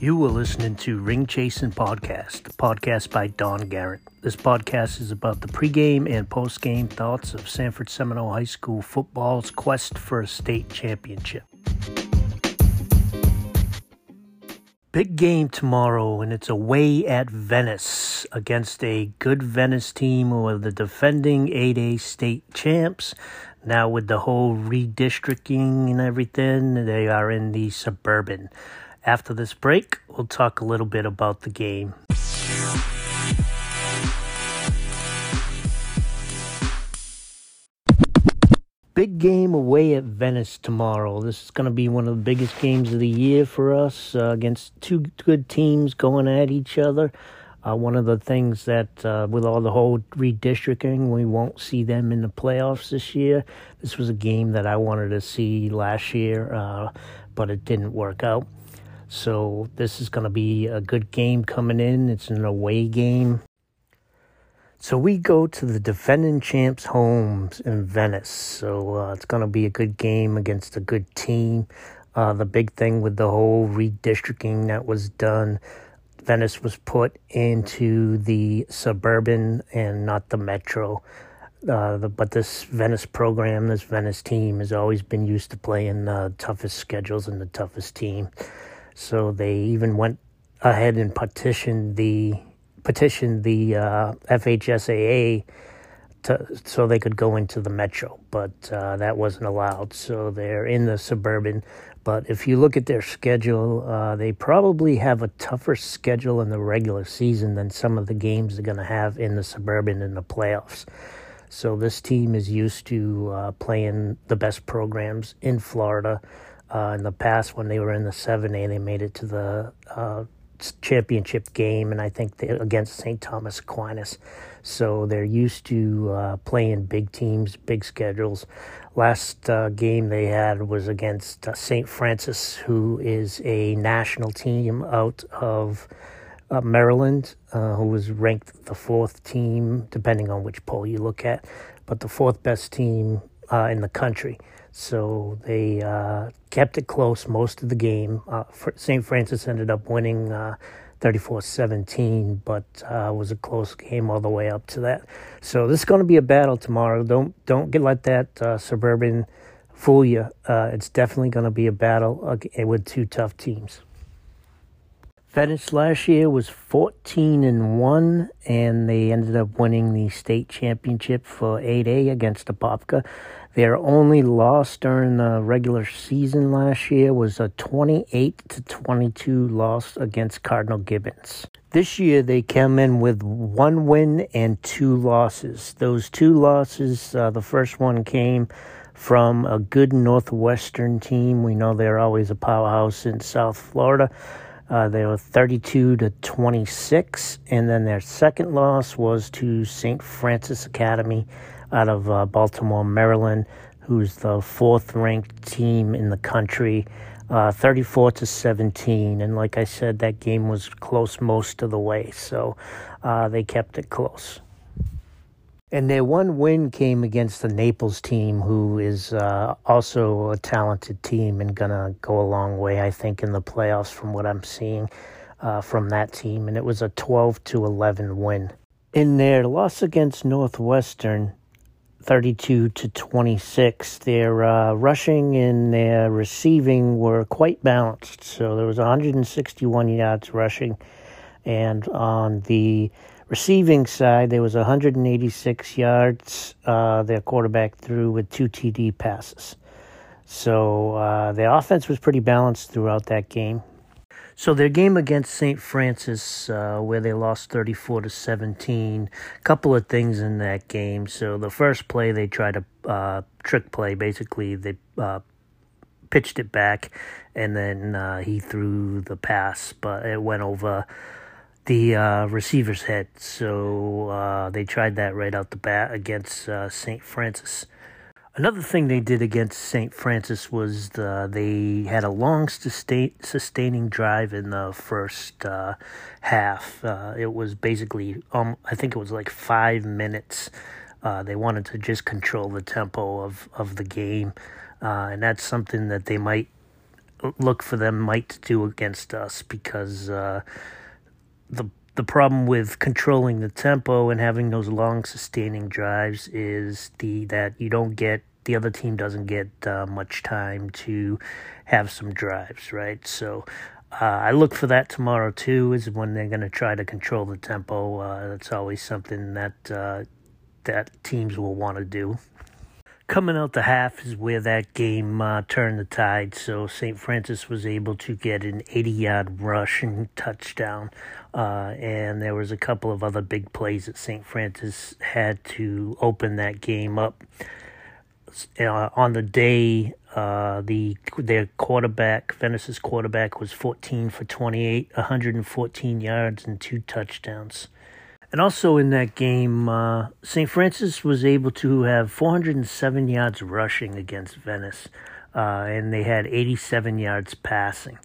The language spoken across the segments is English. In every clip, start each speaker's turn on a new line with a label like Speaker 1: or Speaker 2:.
Speaker 1: You were listening to Ring Chasing Podcast, a podcast by Don Garrett. This podcast is about the pregame and postgame thoughts of Sanford Seminole High School football's quest for a state championship. Big game tomorrow, and it's away at Venice against a good Venice team who are the defending 8A state champs. Now, with the whole redistricting and everything, they are in the suburban. After this break, we'll talk a little bit about the game. Big game away at Venice tomorrow. This is going to be one of the biggest games of the year for us uh, against two good teams going at each other. Uh, one of the things that, uh, with all the whole redistricting, we won't see them in the playoffs this year. This was a game that I wanted to see last year, uh, but it didn't work out. So this is going to be a good game coming in. It's an away game. So we go to the defending champs' homes in Venice. So uh, it's going to be a good game against a good team. Uh, the big thing with the whole redistricting that was done, Venice was put into the suburban and not the metro. Uh, the, but this Venice program, this Venice team, has always been used to playing the toughest schedules and the toughest team. So they even went ahead and petitioned the petitioned the uh, FHSAA to, so they could go into the metro, but uh, that wasn't allowed. So they're in the suburban. But if you look at their schedule, uh, they probably have a tougher schedule in the regular season than some of the games they're going to have in the suburban in the playoffs. So this team is used to uh, playing the best programs in Florida. Uh, in the past, when they were in the 7A, they made it to the uh, championship game, and I think they, against St. Thomas Aquinas. So they're used to uh, playing big teams, big schedules. Last uh, game they had was against uh, St. Francis, who is a national team out of uh, Maryland, who was ranked the fourth team, depending on which poll you look at, but the fourth best team in the country. So they uh, kept it close most of the game. Uh, St. Francis ended up winning uh, 34 17, but uh, was a close game all the way up to that. So this is going to be a battle tomorrow. Don't don't get let that uh, suburban fool you. Uh, it's definitely going to be a battle with two tough teams. Venice last year was 14 and 1, and they ended up winning the state championship for 8A against Apopka. Their only loss during the regular season last year was a 28 to 22 loss against Cardinal Gibbons. This year they came in with one win and two losses. Those two losses, uh, the first one came from a good Northwestern team. We know they're always a powerhouse in South Florida. Uh, they were 32 to 26, and then their second loss was to St. Francis Academy out of uh, Baltimore, Maryland, who's the fourth ranked team in the country, uh, 34 to 17. And like I said, that game was close most of the way, so uh, they kept it close. And their one win came against the Naples team, who is uh, also a talented team and going to go a long way, I think, in the playoffs from what I'm seeing uh, from that team. And it was a 12 to 11 win. In their loss against Northwestern, 32 to 26. Their uh, rushing and their receiving were quite balanced. So there was 161 yards rushing, and on the receiving side, there was 186 yards. Uh, their quarterback threw with two TD passes. So uh, the offense was pretty balanced throughout that game. So their game against St. Francis, uh, where they lost 34 to 17, a couple of things in that game. So the first play, they tried a uh, trick play. Basically, they uh, pitched it back, and then uh, he threw the pass, but it went over the uh, receiver's head. So uh, they tried that right out the bat against St. Francis. Another thing they did against St. Francis was the, they had a long sustain, sustaining drive in the first uh, half. Uh, it was basically, um, I think it was like five minutes. Uh, they wanted to just control the tempo of, of the game, uh, and that's something that they might look for them might do against us because uh, the the problem with controlling the tempo and having those long sustaining drives is the that you don't get the other team doesn't get uh, much time to have some drives, right? So uh, I look for that tomorrow too. Is when they're going to try to control the tempo. Uh, that's always something that uh, that teams will want to do. Coming out the half is where that game uh, turned the tide. So St. Francis was able to get an 80-yard rush and touchdown, uh, and there was a couple of other big plays that St. Francis had to open that game up. Uh, on the day, uh, the their quarterback, Venice's quarterback, was 14 for 28, 114 yards and two touchdowns. And also in that game, uh, St. Francis was able to have 407 yards rushing against Venice, uh, and they had 87 yards passing.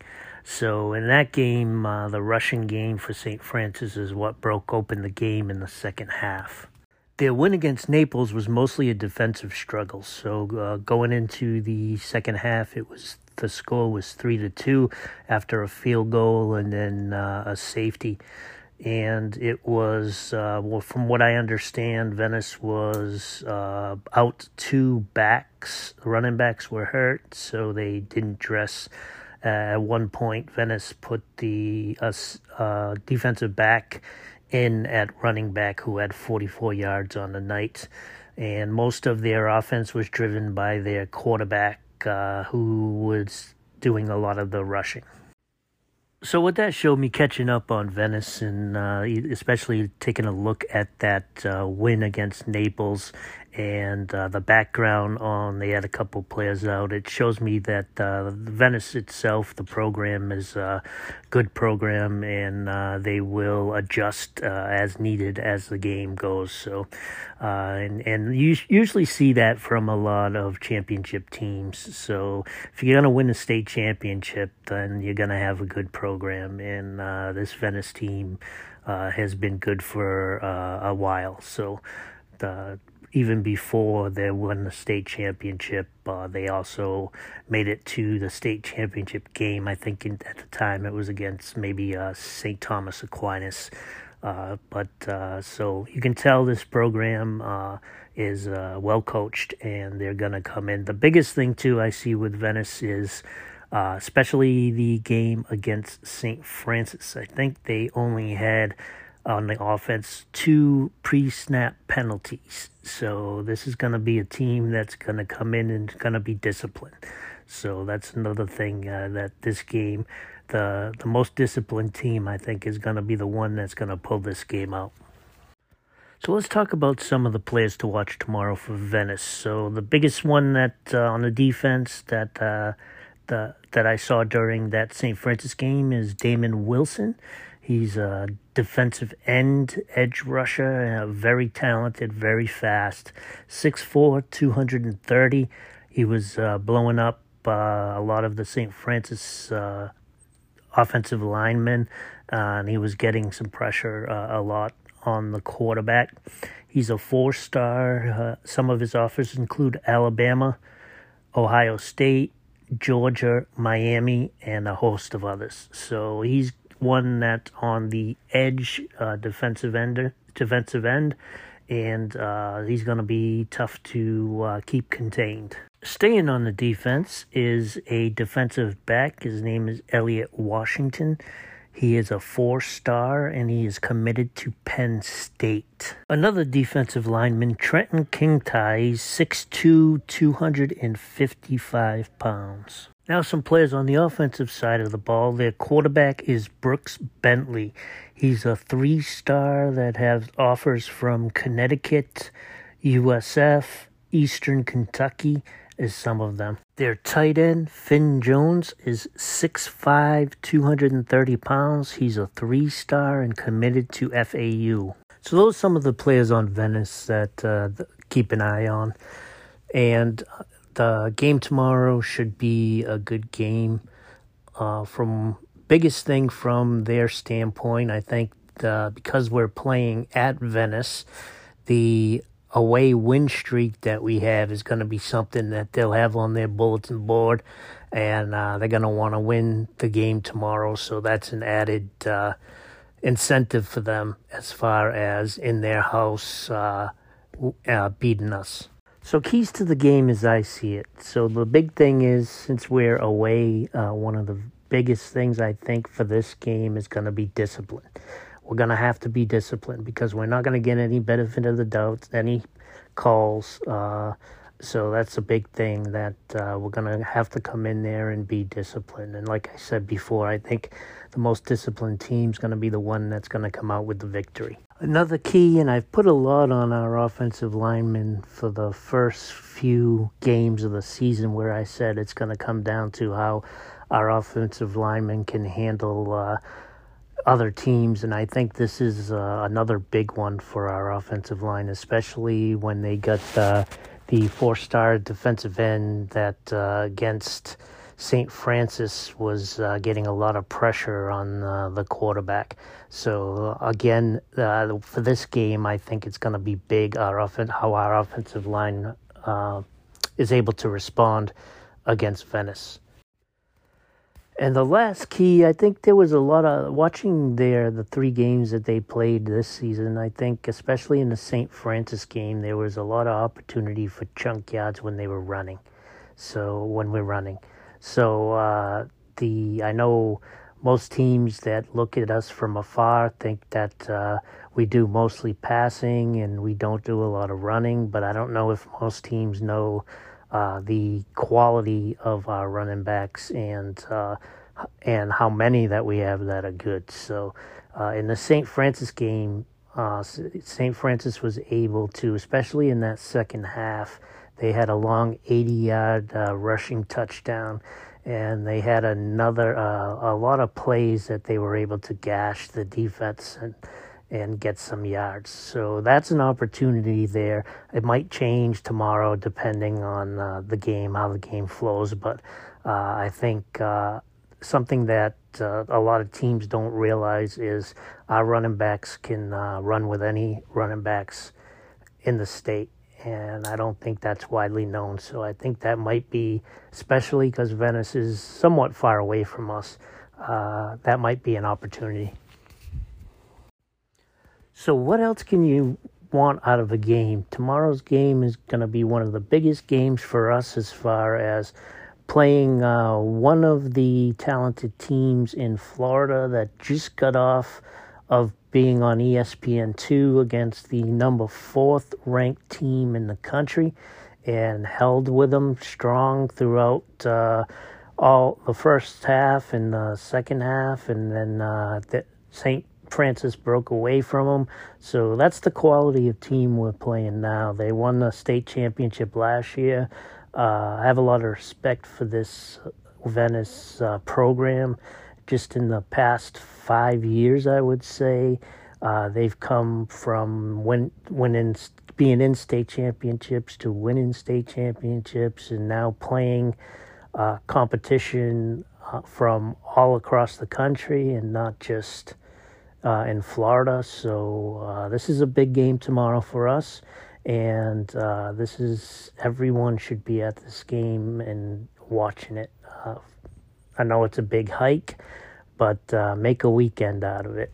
Speaker 1: So in that game, uh, the rushing game for St. Francis is what broke open the game in the second half. Their win against Naples was mostly a defensive struggle. So uh, going into the second half, it was the score was three to two after a field goal and then uh, a safety and it was uh, well from what I understand, Venice was uh, out two backs. Running backs were hurt, so they didn't dress. Uh, at one point, Venice put the uh, defensive back in at running back, who had 44 yards on the night, and most of their offense was driven by their quarterback, uh, who was doing a lot of the rushing. So what that showed me catching up on Venice and uh, especially taking a look at that uh, win against Naples and uh, the background on they had a couple players out. It shows me that uh, Venice itself, the program is a good program, and uh, they will adjust uh, as needed as the game goes. So, and and you usually see that from a lot of championship teams. So, if you're gonna win a state championship, then you're gonna have a good program, and uh, this Venice team has been good for a while. So. The, even before they won the state championship, uh, they also made it to the state championship game. I think in, at the time it was against maybe uh, St. Thomas Aquinas. Uh, but uh, so you can tell this program uh, is uh, well coached and they're going to come in. The biggest thing, too, I see with Venice is. Especially the game against St. Francis. I think they only had on the offense two pre snap penalties. So this is going to be a team that's going to come in and going to be disciplined. So that's another thing uh, that this game, the the most disciplined team, I think, is going to be the one that's going to pull this game out. So let's talk about some of the players to watch tomorrow for Venice. So the biggest one that uh, on the defense that uh, the that I saw during that St. Francis game is Damon Wilson. He's a defensive end edge rusher, uh, very talented, very fast. 6'4, 230. He was uh, blowing up uh, a lot of the St. Francis uh, offensive linemen, uh, and he was getting some pressure uh, a lot on the quarterback. He's a four star. some of his offers include Alabama, Ohio State, Georgia, Miami, and a host of others. So he's one that on the edge uh, defensive end, defensive end, and uh, he's going to be tough to uh, keep contained. Staying on the defense is a defensive back. His name is Elliott Washington. He is a four star and he is committed to Penn State. Another defensive lineman, Trenton Kingtie, 6'2, 255 pounds. Now, some players on the offensive side of the ball. Their quarterback is Brooks Bentley. He's a three star that has offers from Connecticut, USF, Eastern Kentucky, is some of them. Their tight end, Finn Jones, is 6'5, 230 pounds. He's a three star and committed to FAU. So, those are some of the players on Venice that uh, keep an eye on. And the game tomorrow should be a good game. Uh, from biggest thing from their standpoint, I think the, because we're playing at Venice, the away win streak that we have is going to be something that they'll have on their bulletin board, and uh, they're going to want to win the game tomorrow. So that's an added uh, incentive for them as far as in their house uh, uh, beating us. So keys to the game as I see it. So the big thing is since we're away, uh, one of the biggest things I think for this game is going to be discipline we're going to have to be disciplined because we're not going to get any benefit of the doubt, any calls. Uh, so that's a big thing that uh, we're going to have to come in there and be disciplined. And like I said before, I think the most disciplined team is going to be the one that's going to come out with the victory. Another key, and I've put a lot on our offensive linemen for the first few games of the season, where I said it's going to come down to how our offensive linemen can handle. Uh, other teams, and I think this is uh, another big one for our offensive line, especially when they got uh, the four-star defensive end that uh, against St. Francis was uh, getting a lot of pressure on uh, the quarterback. So again, uh, for this game, I think it's going to be big. Our offen- how our offensive line is able to respond against Venice. And the last key, I think there was a lot of watching there the three games that they played this season. I think, especially in the St. Francis game, there was a lot of opportunity for chunk yards when they were running. So when we're running, so uh, the I know most teams that look at us from afar think that uh, we do mostly passing and we don't do a lot of running. But I don't know if most teams know uh, the quality of our running backs and uh, and how many that we have that are good. So uh, in the St. Francis game, uh, St. Francis was able to, especially in that second half, they had a long 80-yard uh, rushing touchdown. And they had another, a lot of plays that they were able to gash the defense and and get some yards. So that's an opportunity there. It might change tomorrow depending on uh, the game, how the game flows. But uh, I think uh, something that uh, a lot of teams don't realize is our running backs can uh, run with any running backs in the state. And I don't think that's widely known. So I think that might be, especially because Venice is somewhat far away from us, uh, that might be an opportunity. So, what else can you want out of a game? Tomorrow's game is going to be one of the biggest games for us as far as playing uh, one of the talented teams in Florida that just got off of being on ESPN2 against the number fourth ranked team in the country and held with them strong throughout uh, all the first half and the second half, and then uh, St. Francis broke away from them. So that's the quality of team we're playing now. They won the state championship last year. Uh, I have a lot of respect for this Venice uh, program. Just in the past five years, I would say, uh, they've come from win, winning, being in state championships to winning state championships, and now playing uh, competition uh, from all across the country and not just uh, in Florida. So uh, this is a big game tomorrow for us, and uh, this is everyone should be at this game and watching it. Uh, I know it's a big hike, but uh, make a weekend out of it.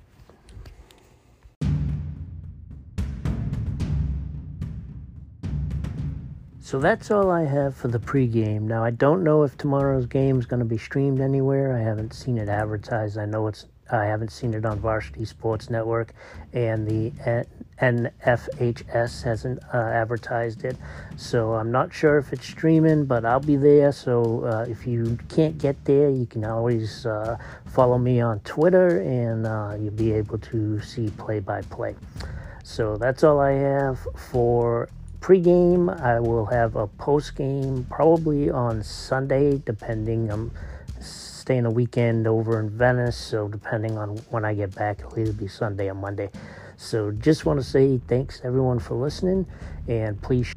Speaker 1: So that's all I have for the pregame. Now I don't know if tomorrow's game is going to be streamed anywhere. I haven't seen it advertised. I know it's I haven't seen it on Varsity Sports Network, and the NFHS hasn't uh, advertised it. So I'm not sure if it's streaming, but I'll be there. So uh, if you can't get there, you can always uh, follow me on Twitter, and uh, you'll be able to see play by play. So that's all I have for pregame. I will have a postgame probably on Sunday, depending on. Um, staying a weekend over in Venice, so depending on when I get back, it'll either be Sunday or Monday. So just want to say thanks everyone for listening, and please.